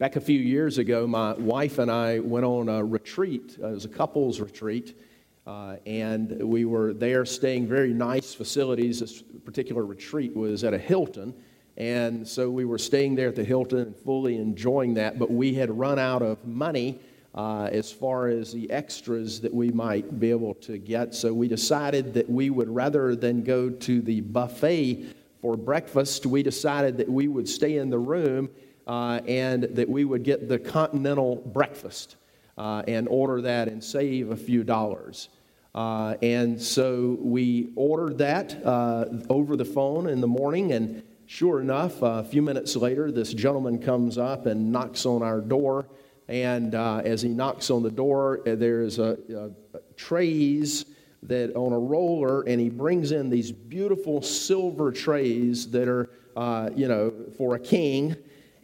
Back a few years ago, my wife and I went on a retreat. Uh, it was a couples retreat. Uh, and we were there staying very nice facilities. This particular retreat was at a Hilton. And so we were staying there at the Hilton and fully enjoying that. But we had run out of money uh, as far as the extras that we might be able to get. So we decided that we would, rather than go to the buffet for breakfast, we decided that we would stay in the room uh, and that we would get the continental breakfast uh, and order that and save a few dollars. Uh, and so we ordered that uh, over the phone in the morning, and sure enough, a few minutes later, this gentleman comes up and knocks on our door. And uh, as he knocks on the door, uh, there's a, a, a trays that on a roller, and he brings in these beautiful silver trays that are, you know, for a king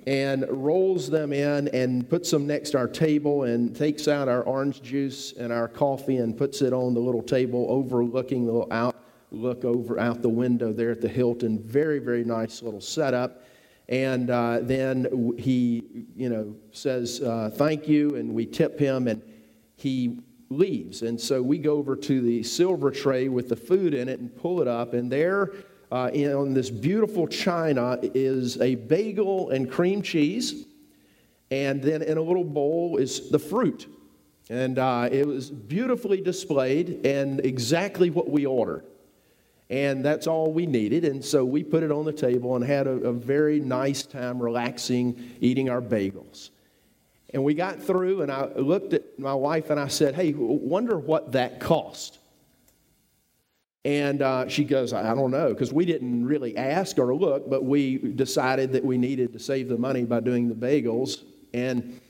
and rolls them in and puts them next to our table and takes out our orange juice and our coffee and puts it on the little table overlooking the little out look over out the window there at the Hilton. Very, very nice little setup. And uh, then he, you know, says uh, thank you, and we tip him, and he leaves. And so we go over to the silver tray with the food in it and pull it up, and there uh, in, on this beautiful china is a bagel and cream cheese, and then in a little bowl is the fruit. And uh, it was beautifully displayed and exactly what we ordered. And that's all we needed. And so we put it on the table and had a, a very nice time relaxing, eating our bagels. And we got through, and I looked at my wife and I said, Hey, wonder what that cost. And uh, she goes, I don't know, because we didn't really ask or look, but we decided that we needed to save the money by doing the bagels. And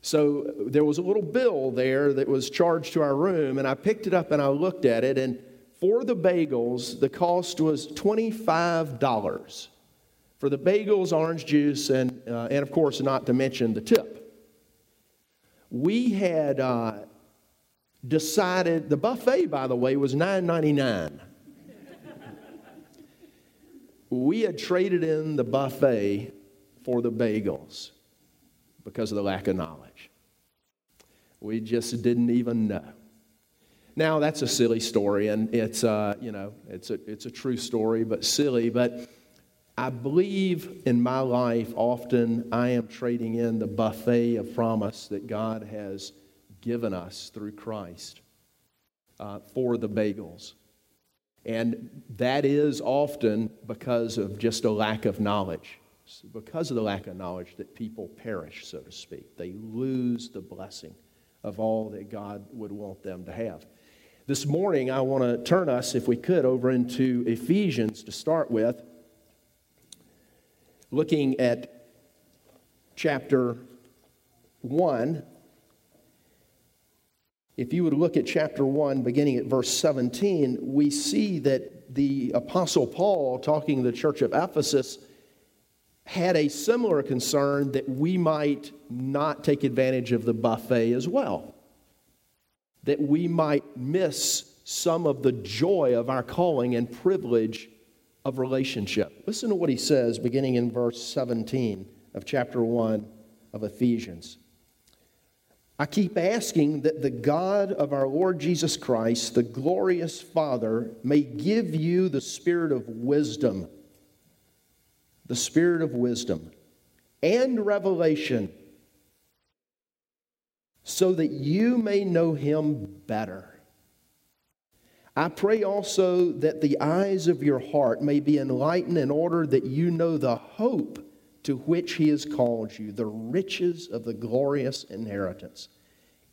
so there was a little bill there that was charged to our room, and I picked it up and I looked at it. And for the bagels, the cost was $25 for the bagels, orange juice, and, uh, and of course, not to mention the tip. We had uh, decided the buffet by the way was 9.99 we had traded in the buffet for the bagels because of the lack of knowledge. We just didn't even know. Now that's a silly story and it's uh, you know it's a, it's a true story but silly but i believe in my life often i am trading in the buffet of promise that god has given us through Christ uh, for the bagels. And that is often because of just a lack of knowledge. It's because of the lack of knowledge that people perish, so to speak. They lose the blessing of all that God would want them to have. This morning, I want to turn us, if we could, over into Ephesians to start with, looking at chapter 1 if you would look at chapter 1, beginning at verse 17, we see that the Apostle Paul, talking to the church of Ephesus, had a similar concern that we might not take advantage of the buffet as well. That we might miss some of the joy of our calling and privilege of relationship. Listen to what he says beginning in verse 17 of chapter 1 of Ephesians. I keep asking that the God of our Lord Jesus Christ, the glorious Father, may give you the spirit of wisdom, the spirit of wisdom and revelation, so that you may know him better. I pray also that the eyes of your heart may be enlightened in order that you know the hope to which he has called you, the riches of the glorious inheritance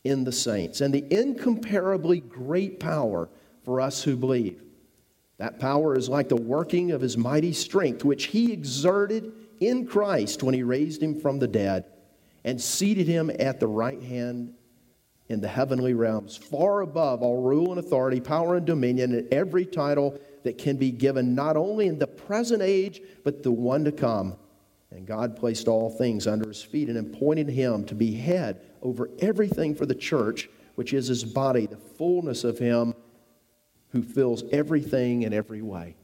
in the saints, and the incomparably great power for us who believe. That power is like the working of his mighty strength, which he exerted in Christ when he raised him from the dead and seated him at the right hand in the heavenly realms, far above all rule and authority, power and dominion, and every title that can be given, not only in the present age, but the one to come. And God placed all things under his feet and appointed him to be head over everything for the church, which is his body, the fullness of him who fills everything in every way.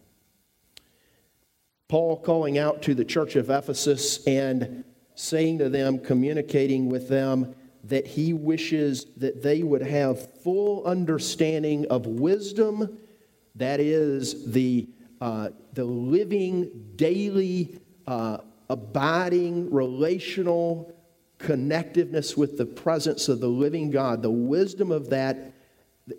Paul calling out to the church of Ephesus and saying to them, communicating with them, that he wishes that they would have full understanding of wisdom, that is, the, uh, the living, daily, uh, abiding, relational connectiveness with the presence of the living God, the wisdom of that,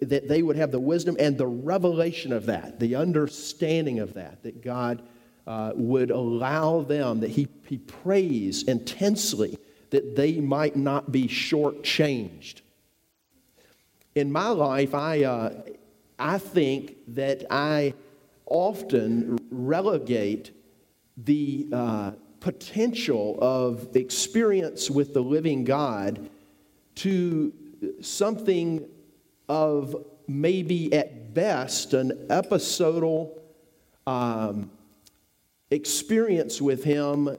that they would have the wisdom and the revelation of that, the understanding of that, that God uh, would allow them, that he, he prays intensely that they might not be shortchanged. In my life, I, uh, I think that I often relegate the uh, potential of experience with the living God to something of maybe at best an episodal um, experience with Him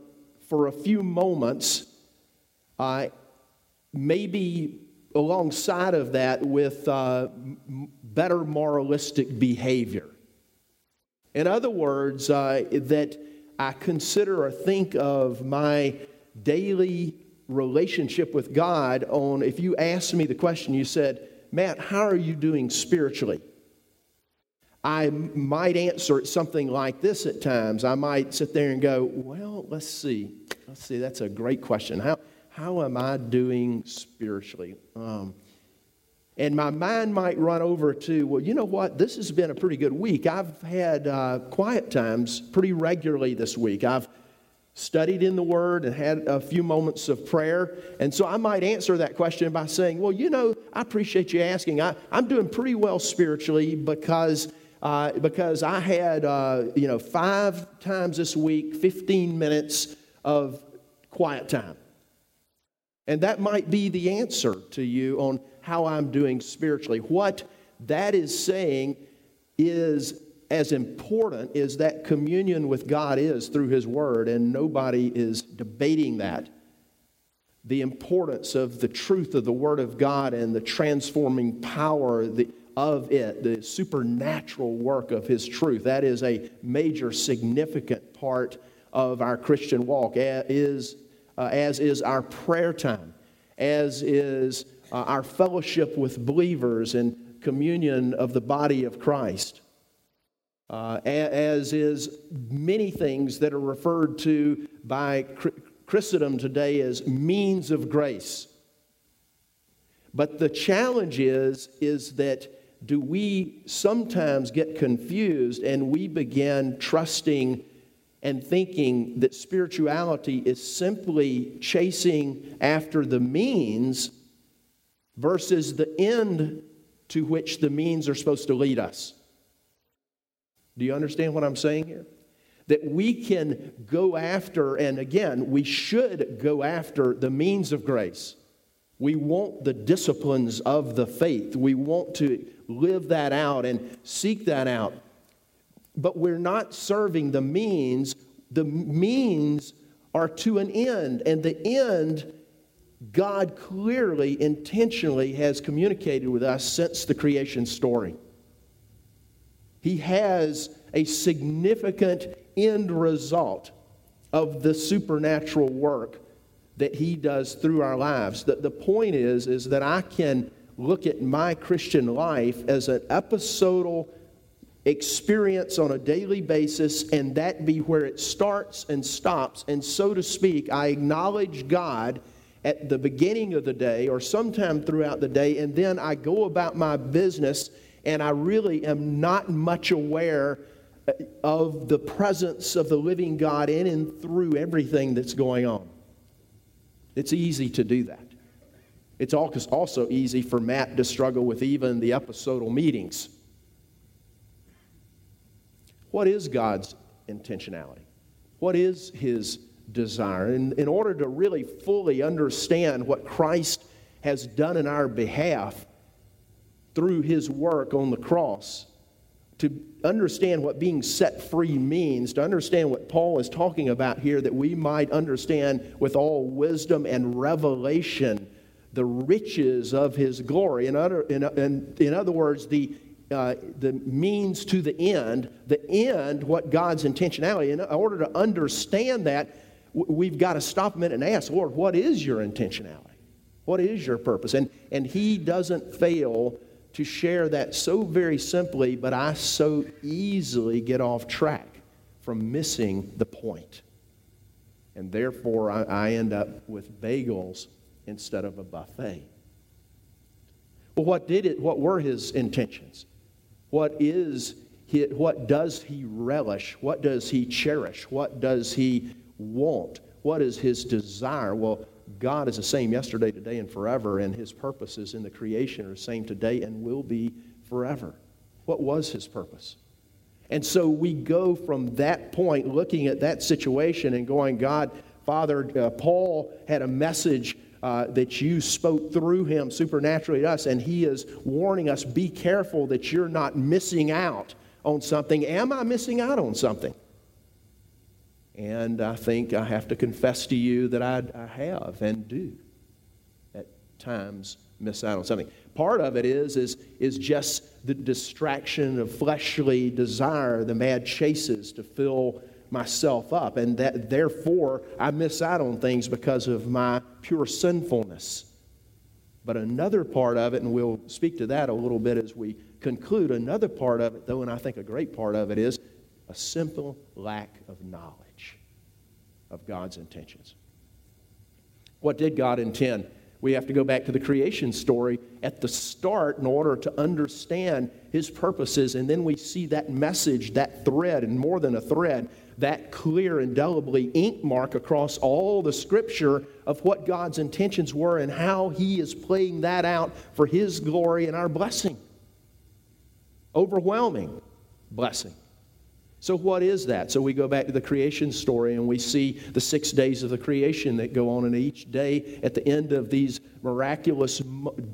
for a few moments, uh, maybe alongside of that with uh, better moralistic behavior. In other words, uh, that I consider or think of my daily relationship with God on if you asked me the question, you said, Matt, how are you doing spiritually? I might answer it something like this at times. I might sit there and go, Well, let's see. Let's see. That's a great question. How, how am I doing spiritually? Um, and my mind might run over to, well, you know what? This has been a pretty good week. I've had uh, quiet times pretty regularly this week. I've studied in the Word and had a few moments of prayer. And so I might answer that question by saying, well, you know, I appreciate you asking. I, I'm doing pretty well spiritually because uh, because I had, uh, you know, five times this week, 15 minutes of quiet time. And that might be the answer to you on how I'm doing spiritually. What that is saying is as important as that communion with God is through His Word, and nobody is debating that. The importance of the truth of the Word of God and the transforming power, of it, the supernatural work of His truth. That is a major, significant part of our Christian walk, as is, uh, as is our prayer time, as is uh, our fellowship with believers and communion of the body of Christ. Uh, as is many things that are referred to by Christendom today as means of grace. But the challenge is, is that do we sometimes get confused and we begin trusting and thinking that spirituality is simply chasing after the means versus the end to which the means are supposed to lead us. Do you understand what I'm saying here? That we can go after, and again, we should go after the means of grace. We want the disciplines of the faith. We want to live that out and seek that out. But we're not serving the means. The means are to an end, and the end, God clearly, intentionally has communicated with us since the creation story. He has a significant end result of the supernatural work that he does through our lives. The, the point is, is that I can look at my Christian life as an episodal experience on a daily basis, and that be where it starts and stops. And so to speak, I acknowledge God at the beginning of the day or sometime throughout the day, and then I go about my business, and I really am not much aware uh, of the presence of the living God in and through everything that's going on. It's easy to do that. It's also easy for Matt to struggle with even the episodal meetings. What is God's intentionality? What is his desire? And in order to really fully understand what Christ has done in our behalf through his work on the cross, to understand what being set free means, to understand what Paul is talking about here, that we might understand with all wisdom and revelation the riches of his glory. In other, in, in, in other words, the, uh, the means to the end, the end, what God's intentionality. In order to understand that, we've got to stop a minute and ask, Lord, what is your intentionality? What is your purpose? And, and he doesn't fail to share that so very simply, but I so easily get off track from missing the point. And therefore, I, I end up with bagels instead of a buffet. Well, what did it? What were his intentions? What is he, what does he relish? What does he cherish? What does he want? What is his desire? Well, God is the same yesterday, today, and forever, and his purposes in the creation are the same today and will be forever. What was his purpose? And so we go from that point, looking at that situation and going, God, Father, uh, Paul had a message uh, that you spoke through him supernaturally to us, and he is warning us be careful that you're not missing out on something. Am I missing out on something? And I think I have to confess to you that I, I have and do at times miss out on something. Part of it is, is, is just the distraction of fleshly desire, the mad chases to fill myself up. And that therefore I miss out on things because of my pure sinfulness. But another part of it, and we'll speak to that a little bit as we conclude, another part of it, though, and I think a great part of it, is a simple lack of knowledge of God's intentions. What did God intend? We have to go back to the creation story at the start in order to understand his purposes. And then we see that message, that thread, and more than a thread, that clear, indelibly ink mark across all the scripture of what God's intentions were and how he is playing that out for his glory and our blessing. Overwhelming blessing. So, what is that? So, we go back to the creation story and we see the six days of the creation that go on, and each day at the end of these miraculous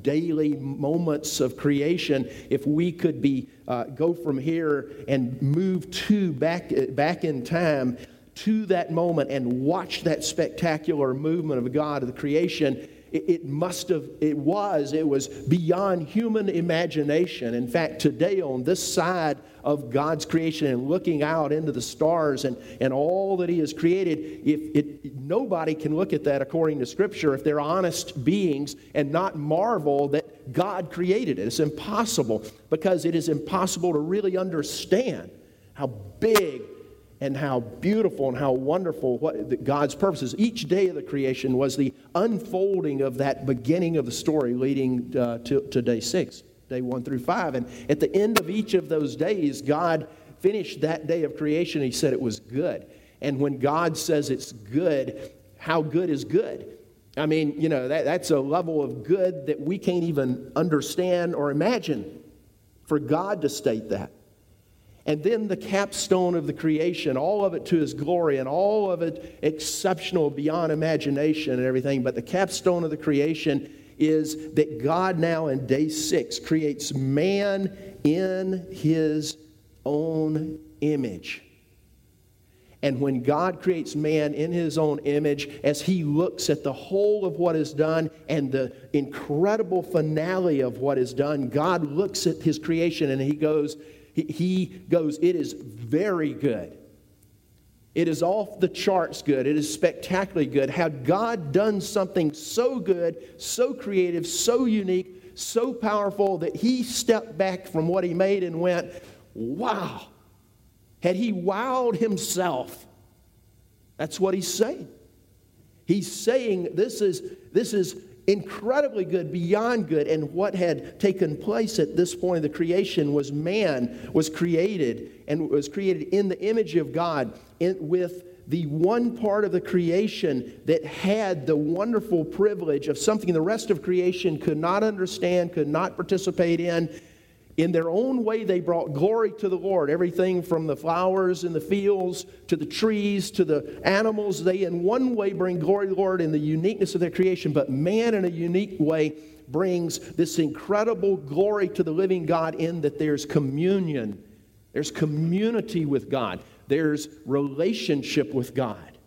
daily moments of creation, if we could be uh, go from here and move to back, back in time to that moment and watch that spectacular movement of God of the creation, it must have, it was, it was beyond human imagination. In fact, today on this side of God's creation and looking out into the stars and, and all that He has created, if it, nobody can look at that according to Scripture if they're honest beings and not marvel that God created it. It's impossible because it is impossible to really understand how big and how beautiful and how wonderful what God's purposes. Each day of the creation was the unfolding of that beginning of the story leading uh, to, to day six, day one through five. And at the end of each of those days, God finished that day of creation. He said it was good. And when God says it's good, how good is good? I mean, you know, that, that's a level of good that we can't even understand or imagine for God to state that. And then the capstone of the creation, all of it to his glory and all of it exceptional beyond imagination and everything. But the capstone of the creation is that God now in day six creates man in his own image. And when God creates man in his own image, as he looks at the whole of what is done and the incredible finale of what is done, God looks at his creation and he goes, he, goes, It is very good. It is off the charts good. It is spectacularly good. Had God done something so good, so creative, so unique, so powerful that he stepped back from what he made and went, wow. Had he wowed himself? That's what he's saying. He's saying this is, this is incredibly good, beyond good. And what had taken place at this point of the creation was man was created and was created in the image of God in, with the one part of the creation that had the wonderful privilege of something the rest of creation could not understand, could not participate in, in their own way, they brought glory to the Lord. Everything from the flowers in the fields to the trees to the animals, they in one way bring glory to the Lord in the uniqueness of their creation. But man, in a unique way, brings this incredible glory to the living God in that there's communion, there's community with God, there's relationship with God,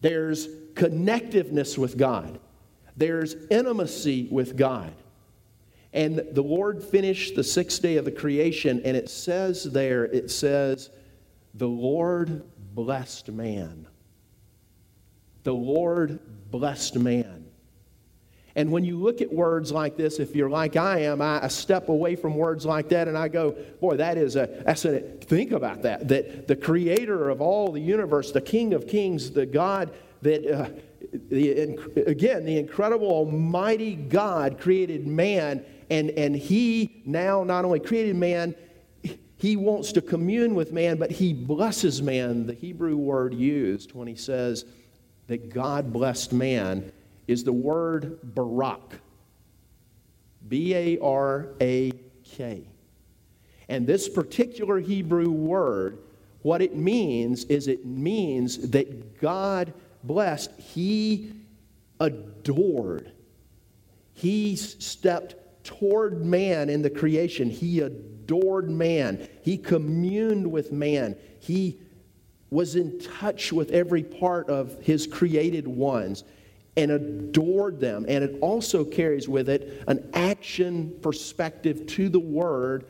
there's connectiveness with God, there's intimacy with God. And the Lord finished the sixth day of the creation, and it says there, it says, the Lord blessed man. The Lord blessed man. And when you look at words like this, if you're like I am, I, step away from words like that and I go, boy, that is a, that's a, think about that. That the creator of all the universe, the king of kings, the God that, uh, the, again, the incredible almighty God created man, and, and he now not only created man, he wants to commune with man, but he blesses man. The Hebrew word used when he says that God blessed man is the word barak. B A R A K. And this particular Hebrew word, what it means is it means that God blessed, He adored. He stepped toward man in the creation. He adored man. He communed with man. He was in touch with every part of his created ones and adored them. And it also carries with it an action perspective to the word,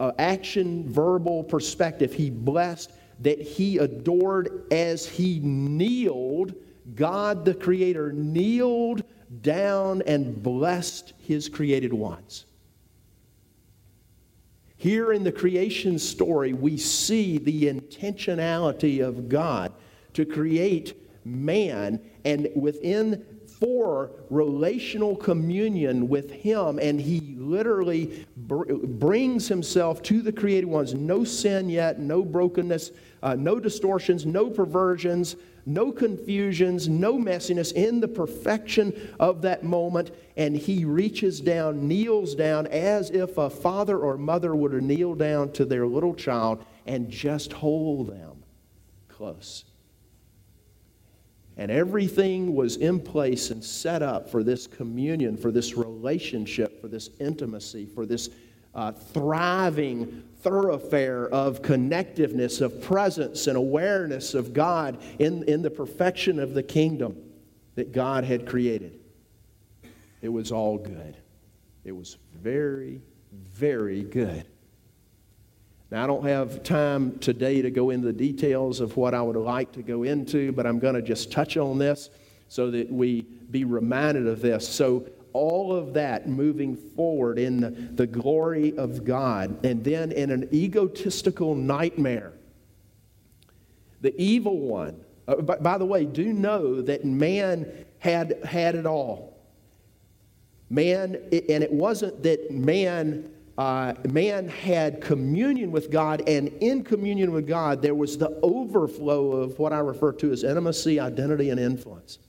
uh, action verbal perspective. He blessed that he adored as he kneeled. God the Creator kneeled down and blessed his created ones. Here in the creation story, we see the intentionality of God to create man and within for relational communion with him and he literally br- brings himself to the created ones no sin yet no brokenness uh, no distortions no perversions no confusions no messiness. In the perfection of that moment and he reaches down kneels down as if a father or mother would kneel down to their little child and just hold them close. And everything was in place and set up for this communion, for this relationship, for this intimacy, for this uh, thriving thoroughfare of connectiveness, of presence and awareness of God in, in the perfection of the kingdom that God had created. It was all good. It was very, very good. Now, I don't have time today to go into the details of what I would like to go into, but I'm going to just touch on this so that we be reminded of this. So, all of that moving forward in the, the glory of God, and then in an egotistical nightmare, the evil one. Uh, by, by the way, do know that man had had it all. Man, and it wasn't that man uh, man had communion with God, and in communion with God, there was the overflow of what I refer to as intimacy, identity, and influence.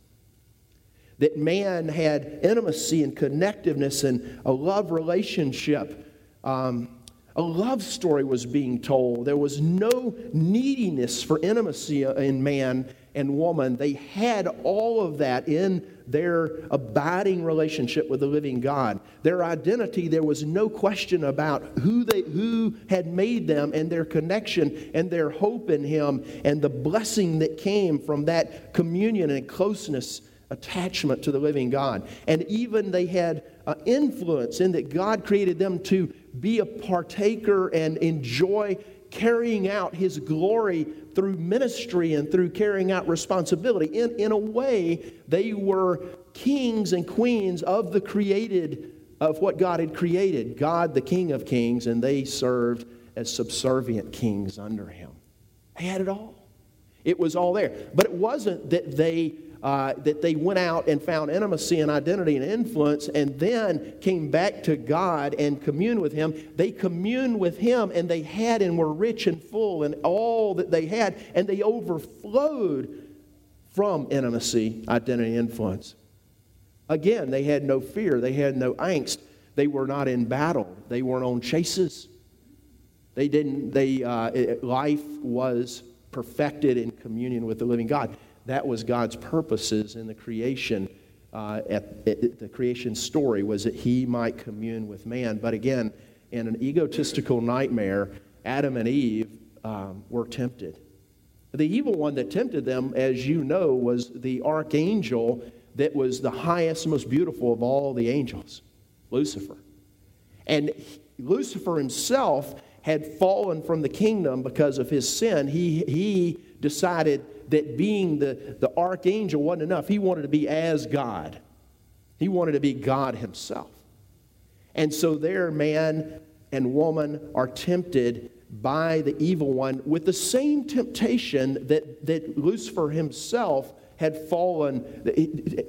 That man had intimacy and connectiveness and a love relationship. Um, a love story was being told. There was no neediness for intimacy in man and woman. They had all of that in their abiding relationship with the living God. Their identity, there was no question about who, they, who had made them and their connection and their hope in Him and the blessing that came from that communion and closeness attachment to the living God. And even they had uh, influence in that God created them to be a partaker and enjoy carrying out His glory through ministry and through carrying out responsibility. In, in a way, they were kings and queens of the created, of what God had created. God, the King of kings, and they served as subservient kings under him. They had it all. It was all there. But it wasn't that they uh, that they went out and found intimacy and identity and influence and then came back to God and communed with Him. They communed with Him and they had and were rich and full in all that they had, and they overflowed from intimacy, identity, influence. Again, they had no fear, they had no angst, they were not in battle, they weren't on chases. They didn't, they, uh, life was perfected in communion with the living God. That was God's purposes in the creation, uh, at, at, the creation story, was that he might commune with man. But again, in an egotistical nightmare, Adam and Eve um, were tempted. The evil one that tempted them, as you know, was the archangel that was the highest, most beautiful of all the angels, Lucifer. And Lucifer himself had fallen from the kingdom because of his sin. He, he decided that being the, the archangel wasn't enough. He wanted to be as God, he wanted to be God himself. And so there, man and woman are tempted by the evil one with the same temptation that, that Lucifer himself had fallen, that,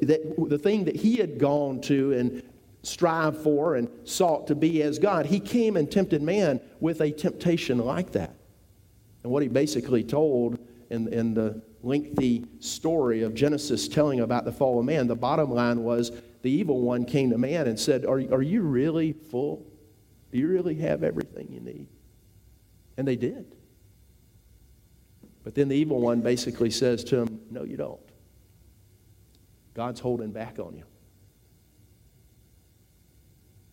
that, the thing that he had gone to and strive for and sought to be as God. He came and tempted man with a temptation like that. And what he basically told in, in the lengthy story of Genesis telling about the fall of man, the bottom line was the evil one came to man and said, Are, are you really full? Do you really have everything you need? And they did. But then the evil one basically says to him, No, you don't. God's holding back on you.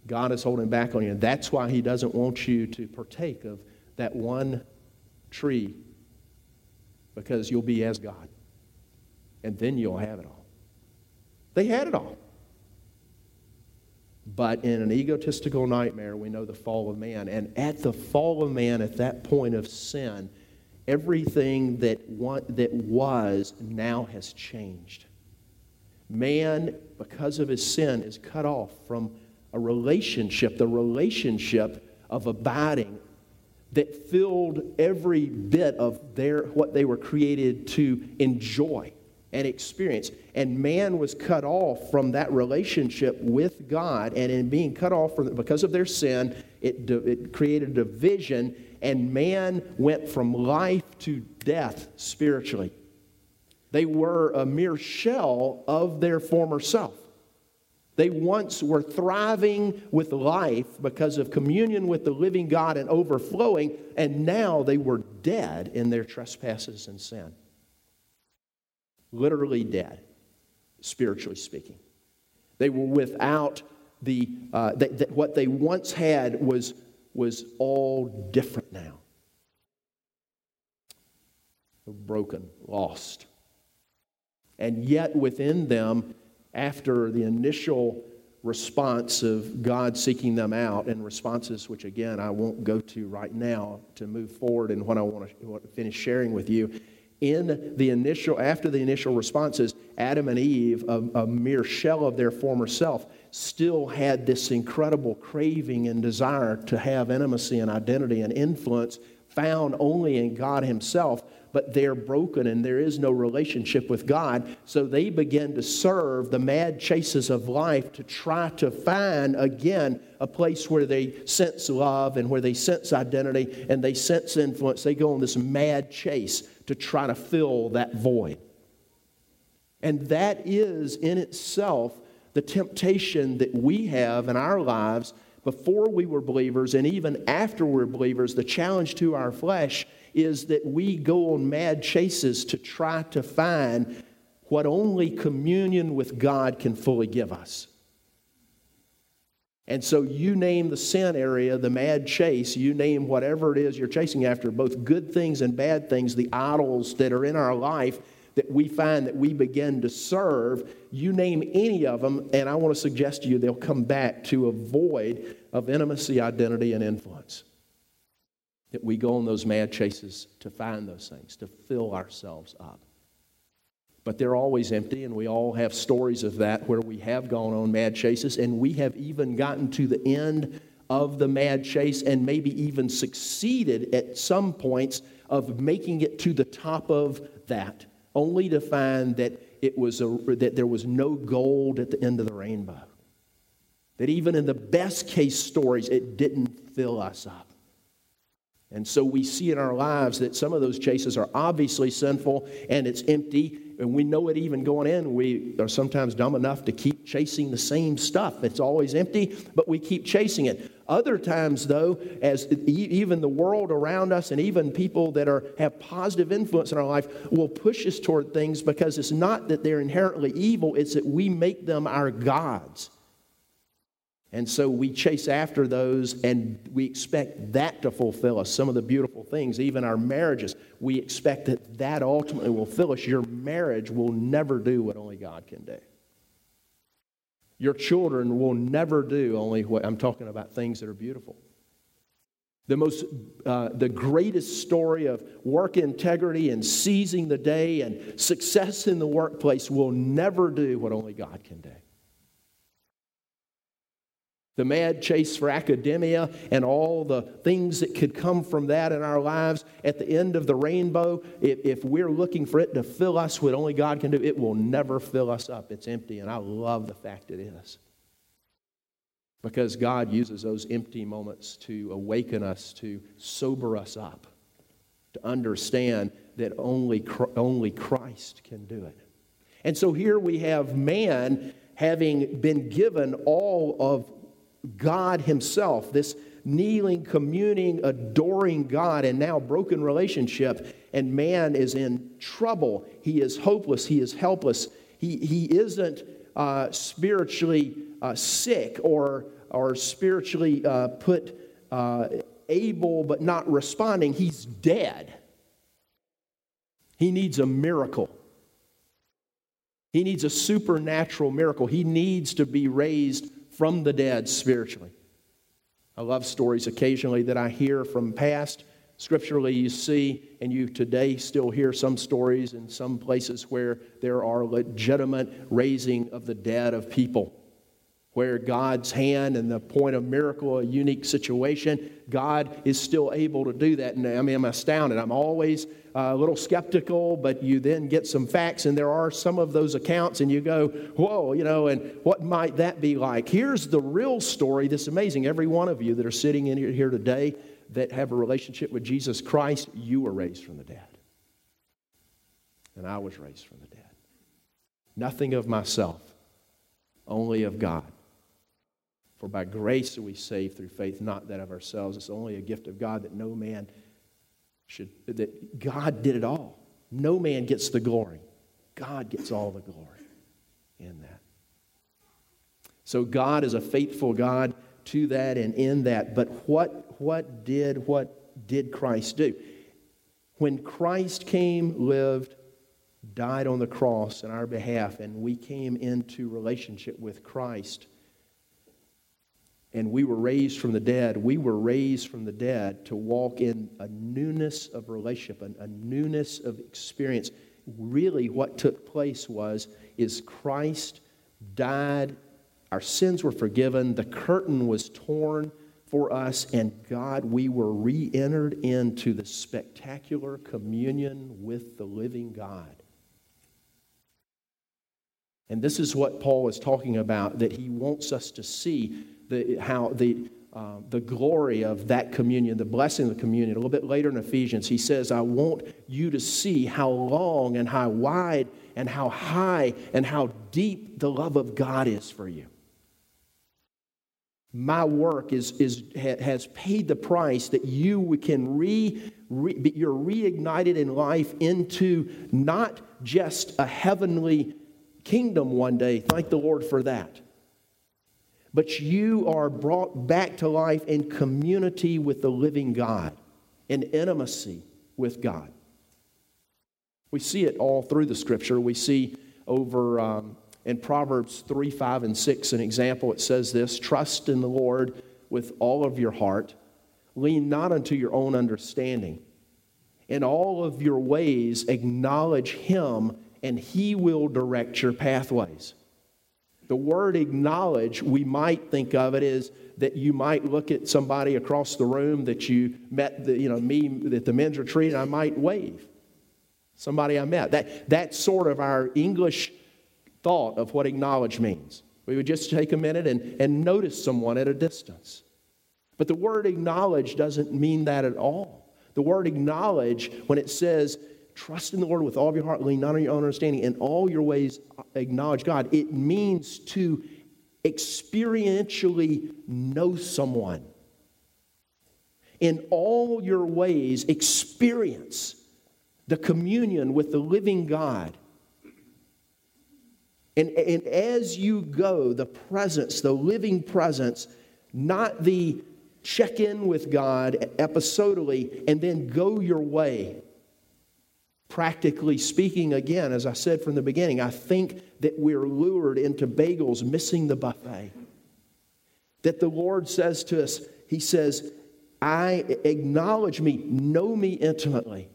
God is holding back on you. And that's why He doesn't want you to partake of that one tree because you'll be as God. And then you'll have it all. They had it all. But in an egotistical nightmare, we know the fall of man. And at the fall of man, at that point of sin, everything that, that was now has changed. Man, because of his sin, is cut off from a relationship, the relationship of abiding that filled every bit of their what they were created to enjoy and experience. And man was cut off from that relationship with God. And in being cut off from, because of their sin, it, it created a division, and man went from life to death spiritually. They were a mere shell of their former self. They once were thriving with life because of communion with the living God and overflowing, and now they were dead in their trespasses and sin. Literally dead, spiritually speaking. They were without the, uh, what they once had was, was all different now. Broken, lost. And yet within them, after the initial response of God seeking them out, and responses which, again, I won't go to right now to move forward and what I want to finish sharing with you. In the initial, after the initial responses, Adam and Eve, a, a mere shell of their former self, still had this incredible craving and desire to have intimacy and identity and influence found only in God Himself but they're broken and there is no relationship with God. So they begin to serve the mad chases of life to try to find again a place where they sense love and where they sense identity and they sense influence. They go on this mad chase to try to fill that void. And that is in itself the temptation that we have in our lives before we were believers and even after we're believers. The challenge to our flesh is that we go on mad chases to try to find what only communion with God can fully give us. And so you name the sin area, the mad chase, you name whatever it is you're chasing after, both good things and bad things, the idols that are in our life that we find that we begin to serve, you name any of them, and I want to suggest to you they'll come back to a void of intimacy, identity, and influence that we go on those mad chases to find those things, to fill ourselves up. But they're always empty, and we all have stories of that where we have gone on mad chases, and we have even gotten to the end of the mad chase and maybe even succeeded at some points of making it to the top of that, only to find that it was a, that there was no gold at the end of the rainbow. That even in the best case stories, it didn't fill us up. And so we see in our lives that some of those chases are obviously sinful and it's empty, and we know it even going in. We are sometimes dumb enough to keep chasing the same stuff. It's always empty, but we keep chasing it. Other times, though, as even the world around us and even people that are, have positive influence in our life will push us toward things because it's not that they're inherently evil, it's that we make them our gods. And so we chase after those and we expect that to fulfill us. Some of the beautiful things, even our marriages, we expect that that ultimately will fill us. Your marriage will never do what only God can do. Your children will never do only what I'm talking about things that are beautiful. The most, uh, the greatest story of work integrity and seizing the day and success in the workplace will never do what only God can do the mad chase for academia and all the things that could come from that in our lives at the end of the rainbow, if, if, we're looking for it to fill us with only God can do, it will never fill us up. It's empty, and I love the fact it is. Because God uses those empty moments to awaken us, to sober us up, to understand that only, only Christ can do it. And so here we have man having been given all of God Himself, this kneeling, communing, adoring God, and now broken relationship, and man is in trouble. He is hopeless. He is helpless. He, he isn't uh, spiritually uh, sick or, or spiritually uh, put uh, able but not responding. He's dead. He needs a miracle. He needs a supernatural miracle. He needs to be raised from the dead spiritually. I love stories occasionally that I hear from past. Scripturally, you see, and you today still hear some stories in some places where there are legitimate raising of the dead of people where God's hand and the point of miracle, a unique situation, God is still able to do that. And I mean, I'm astounded. I'm always uh, a little skeptical, but you then get some facts, and there are some of those accounts, and you go, whoa, you know, and what might that be like? Here's the real story that's amazing. Every one of you that are sitting in here today that have a relationship with Jesus Christ, you were raised from the dead. And I was raised from the dead. Nothing of myself, only of God. For by grace are we saved through faith, not that of ourselves. It's only a gift of God that no man should, that God did it all. No man gets the glory. God gets all the glory in that. So God is a faithful God to that and in that. But what, what did what did Christ do? When Christ came, lived, died on the cross in our behalf, and we came into relationship with Christ and we were raised from the dead, we were raised from the dead to walk in a newness of relationship, a, newness of experience. Really, what took place was is Christ died, our sins were forgiven, the curtain was torn for us, and God, we were re entered into the spectacular communion with the living God. And this is what Paul is talking about that he wants us to see the, how the, uh, the glory of that communion, the blessing of the communion. A little bit later in Ephesians, he says, I want you to see how long and how wide and how high and how deep the love of God is for you. My work is, is, has paid the price that you can re, re, you're reignited in life into not just a heavenly kingdom one day. Thank the Lord for that but you are brought back to life in community with the living God, in intimacy with God. We see it all through the scripture. We see over um, in Proverbs 3, 5, and 6 an example. It says this Trust in the Lord with all of your heart, lean not unto your own understanding. In all of your ways, acknowledge Him, and He will direct your pathways. The word acknowledge, we might think of it as that you might look at somebody across the room that you met, the, you know, me at the men's retreat, and I might wave. Somebody I met. That, that's sort of our English thought of what acknowledge means. We would just take a minute and, and notice someone at a distance. But the word acknowledge doesn't mean that at all. The word acknowledge, when it says Trust in the Lord with all of your heart, lean not on your own understanding. In all your ways, acknowledge God. It means to experientially know someone. In all your ways, experience the communion with the living God. And, and as you go, the presence, the living presence, not the check in with God episodically and then go your way Practically speaking, again, as I said from the beginning, I think that we're lured into bagels, missing the buffet. That the Lord says to us, He says, I acknowledge me, know me intimately.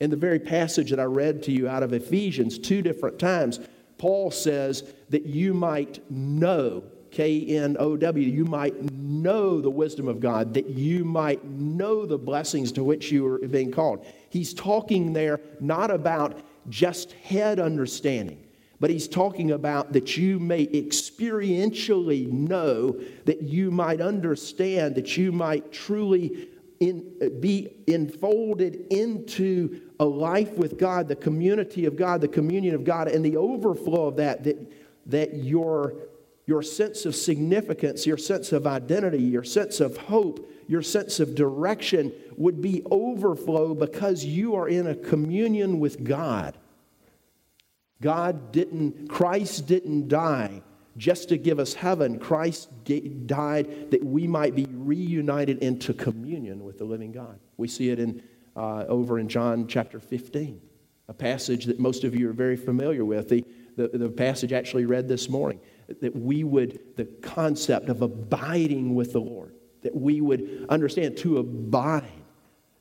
In the very passage that I read to you out of Ephesians, two different times, Paul says that you might know, K N O W, you might know the wisdom of God, that you might know the blessings to which you are being called. He's talking there not about just head understanding, but he's talking about that you may experientially know, that you might understand, that you might truly in, uh, be enfolded into a life with God, the community of God, the communion of God, and the overflow of that, that, that your, your sense of significance, your sense of identity, your sense of hope, your sense of direction would be overflow because you are in a communion with God. God didn't, Christ didn't die just to give us heaven. Christ died that we might be reunited into communion with the living God. We see it in, uh, over in John chapter 15, a passage that most of you are very familiar with. The, the, the passage actually read this morning that we would, the concept of abiding with the Lord, that we would understand to abide,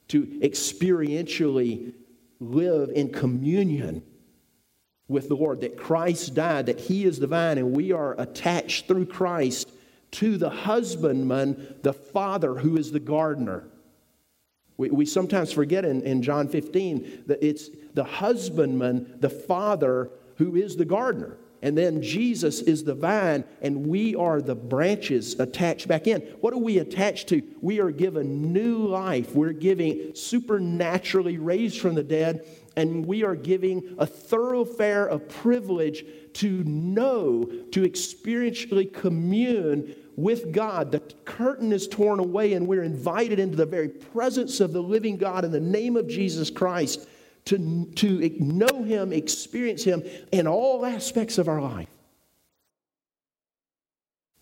to experientially live in communion with the Lord, that Christ died, that He is the vine, and we are attached through Christ to the husbandman, the Father who is the gardener. We, we sometimes forget in, in John 15 that it's the husbandman, the Father, who is the gardener. And then Jesus is the vine, and we are the branches attached back in. What are we attached to? We are given new life. We're giving supernaturally raised from the dead and we are giving a thoroughfare of privilege to know, to experientially commune with God. The curtain is torn away, and we're invited into the very presence of the living God in the name of Jesus Christ to, to know Him, experience Him in all aspects of our life.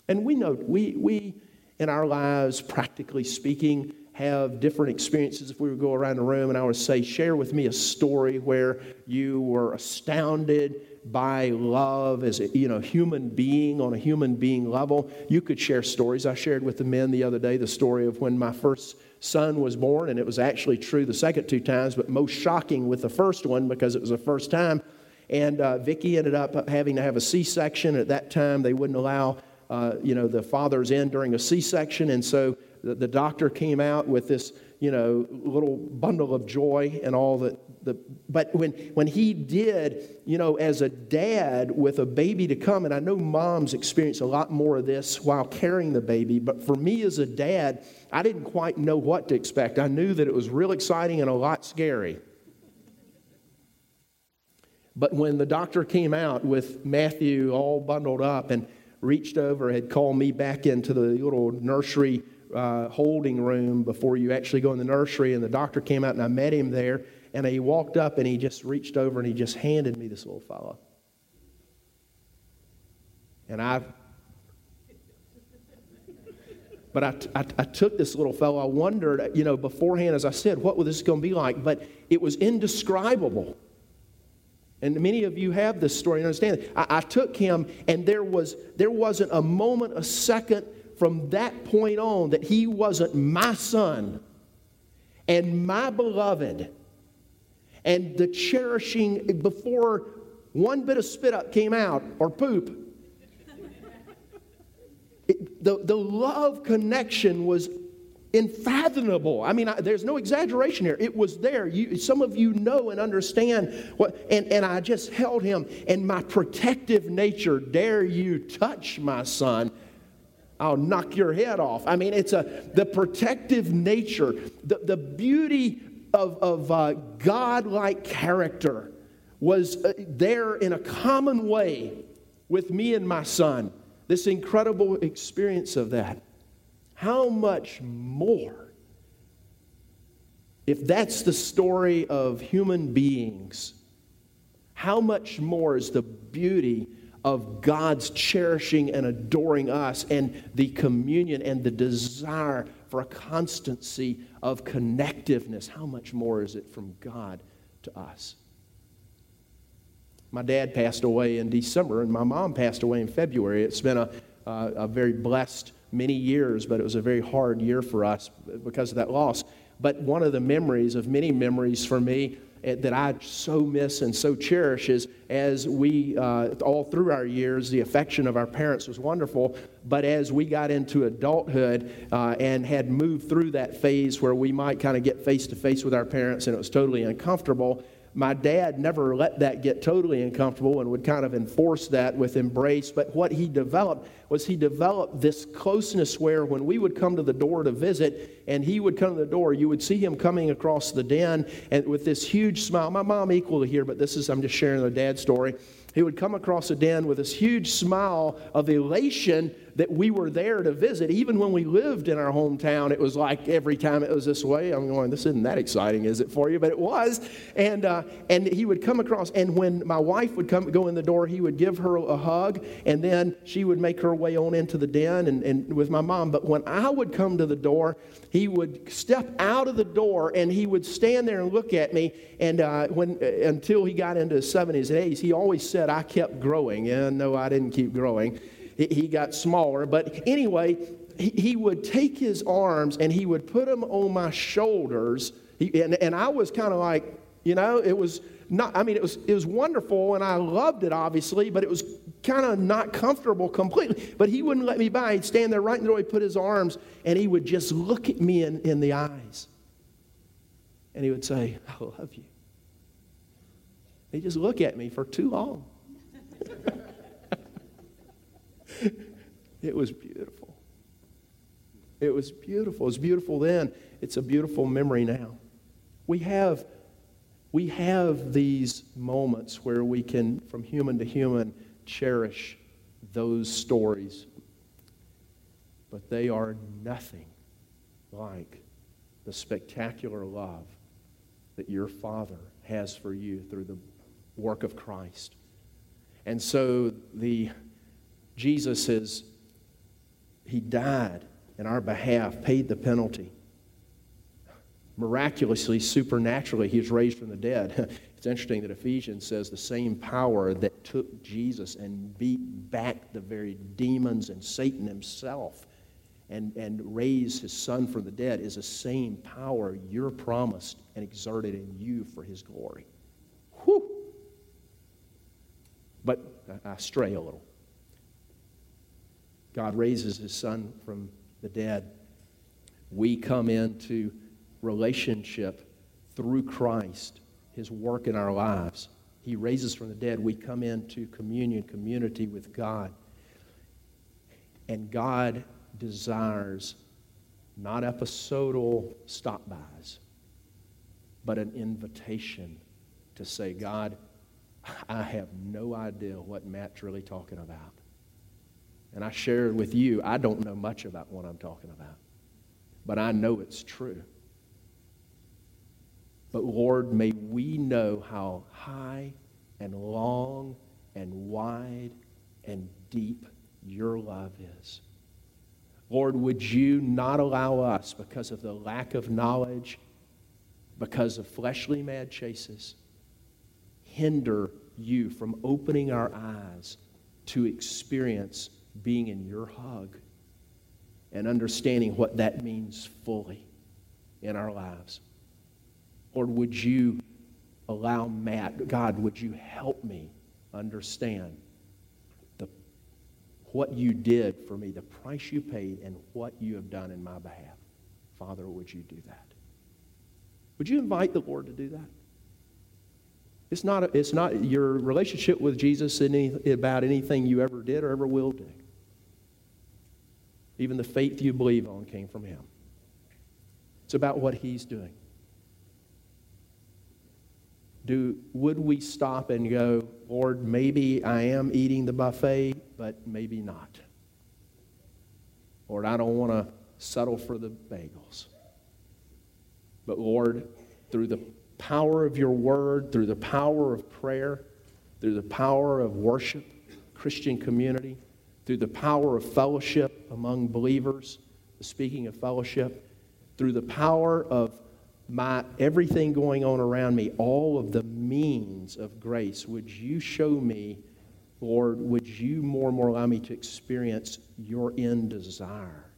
And we know, we, we in our lives, practically speaking, have different experiences. If we would go around the room and I would say, share with me a story where you were astounded by love as a you know, human being on a human being level, you could share stories. I shared with the men the other day the story of when my first son was born, and it was actually true the second two times, but most shocking with the first one because it was the first time. And uh, Vicky ended up having to have a C-section. At that time, they wouldn't allow uh, you know the fathers in during a C-section, and so the, the doctor came out with this, you know, little bundle of joy and all that. The, but when, when he did, you know, as a dad with a baby to come, and I know moms experience a lot more of this while carrying the baby, but for me as a dad, I didn't quite know what to expect. I knew that it was real exciting and a lot scary. But when the doctor came out with Matthew all bundled up and reached over, had called me back into the little nursery uh, holding room before you actually go in the nursery. And the doctor came out and I met him there. And he walked up and he just reached over and he just handed me this little fellow. And I, but I, I, I, took this little fellow. I wondered, you know, beforehand, as I said, what was this going to be like? But it was indescribable. And many of you have this story and understand. I, I took him, and there was there wasn't a moment, a second from that point on that he wasn't my son and my beloved and the cherishing before one bit of spit up came out or poop. It, the, the love connection was unfathomable. I mean, I, there's no exaggeration here. It was there. You, some of you know and understand what, and, and I just held him, and my protective nature, dare you touch my son, I'll knock your head off. I mean, it's a the protective nature, the, the beauty of, of uh, God-like character was uh, there in a common way with me and my son. This incredible experience of that. How much more, if that's the story of human beings, how much more is the beauty of God's cherishing and adoring us and the communion and the desire for a constancy of connectiveness. How much more is it from God to us? My dad passed away in December, and my mom passed away in February. It's been a, a very blessed many years, but it was a very hard year for us because of that loss. But one of the memories of many memories for me that I so miss and so cherish is as we, uh, all through our years, the affection of our parents was wonderful. But as we got into adulthood uh, and had moved through that phase where we might kind of get face to face with our parents and it was totally uncomfortable, my dad never let that get totally uncomfortable and would kind of enforce that with embrace. But what he developed was he developed this closeness where when we would come to the door to visit and he would come to the door, you would see him coming across the den and with this huge smile. My mom equally here, but this is, I'm just sharing the dad story. He would come across the den with this huge smile of elation that we were there to visit. Even when we lived in our hometown, it was like every time it was this way. I'm going, this isn't that exciting, is it for you? But it was. And, uh, and he would come across, and when my wife would come go in the door, he would give her a hug, and then she would make her way on into the den and, and with my mom. But when I would come to the door, he would step out of the door and he would stand there and look at me. And uh, when, until he got into his 70s and 80s, he always said I kept growing. And no, I didn't keep growing he got smaller. But anyway, he would take his arms and he would put them on my shoulders. And, and I was kind of like, you know, it was not, I mean, it was, it was wonderful and I loved it, obviously, but it was kind of not comfortable completely. But he wouldn't let me by. He'd stand there right in the door, he'd put his arms, and he would just look at me in, in the eyes. And he would say, I love you. He'd just look at me for too long. it was beautiful. It was beautiful. It was beautiful then. It's a beautiful memory now. We have, we have these moments where we can, from human to human, cherish those stories. But they are nothing like the spectacular love that your Father has for you through the work of Christ. And so the Jesus is, he died in our behalf, paid the penalty. Miraculously, supernaturally, he was raised from the dead. It's interesting that Ephesians says the same power that took Jesus and beat back the very demons and Satan himself and, and raised his son from the dead is the same power you're promised and exerted in you for his glory. Whew. But I stray a little. God raises his son from the dead, we come into relationship through Christ, his work in our lives. He raises from the dead. We come into communion, community with God. And God desires not episodal stop bys, but an invitation to say, God, I have no idea what Matt's really talking about. And I shared with you, I don't know much about what I'm talking about, but I know it's true. But Lord, may we know how high and long and wide and deep your love is. Lord, would you not allow us, because of the lack of knowledge, because of fleshly mad chases, hinder you from opening our eyes to experience being in your hug and understanding what that means fully in our lives. Lord, would you allow Matt, God, would you help me understand the, what you did for me, the price you paid, and what you have done in my behalf? Father, would you do that? Would you invite the Lord to do that? It's not, it's not your relationship with Jesus any, about anything you ever did or ever will do. Even the faith you believe on came from Him. It's about what He's doing. Do, would we stop and go, Lord, maybe I am eating the buffet, but maybe not? Lord, I don't want to settle for the bagels. But Lord, through the power of your word, through the power of prayer, through the power of worship, Christian community, through the power of fellowship among believers, speaking of fellowship, through the power of my everything going on around me, all of the means of grace, would you show me Lord, would you more and more allow me to experience your end desire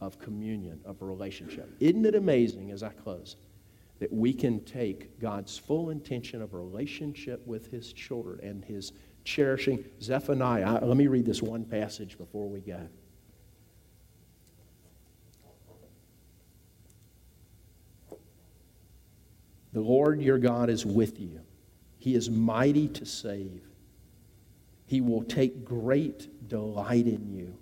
of communion, of relationship? Isn't it amazing, as I close, that we can take God's full intention of relationship with his children and his cherishing? Zephaniah, let me read this one passage before we go. The Lord your God is with you. He is mighty to save. He will take great delight in you.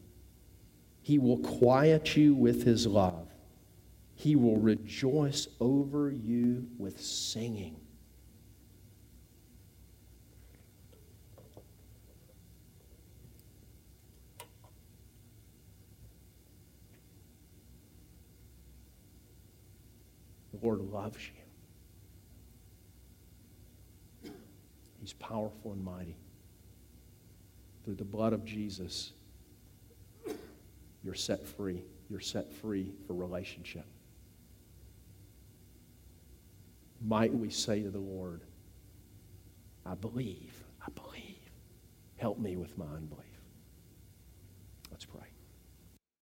He will quiet you with his love. He will rejoice over you with singing. The Lord loves you. He's powerful and mighty. Through the blood of Jesus, you're set free. You're set free for relationship. Might we say to the Lord, I believe, I believe. Help me with my unbelief. Let's pray.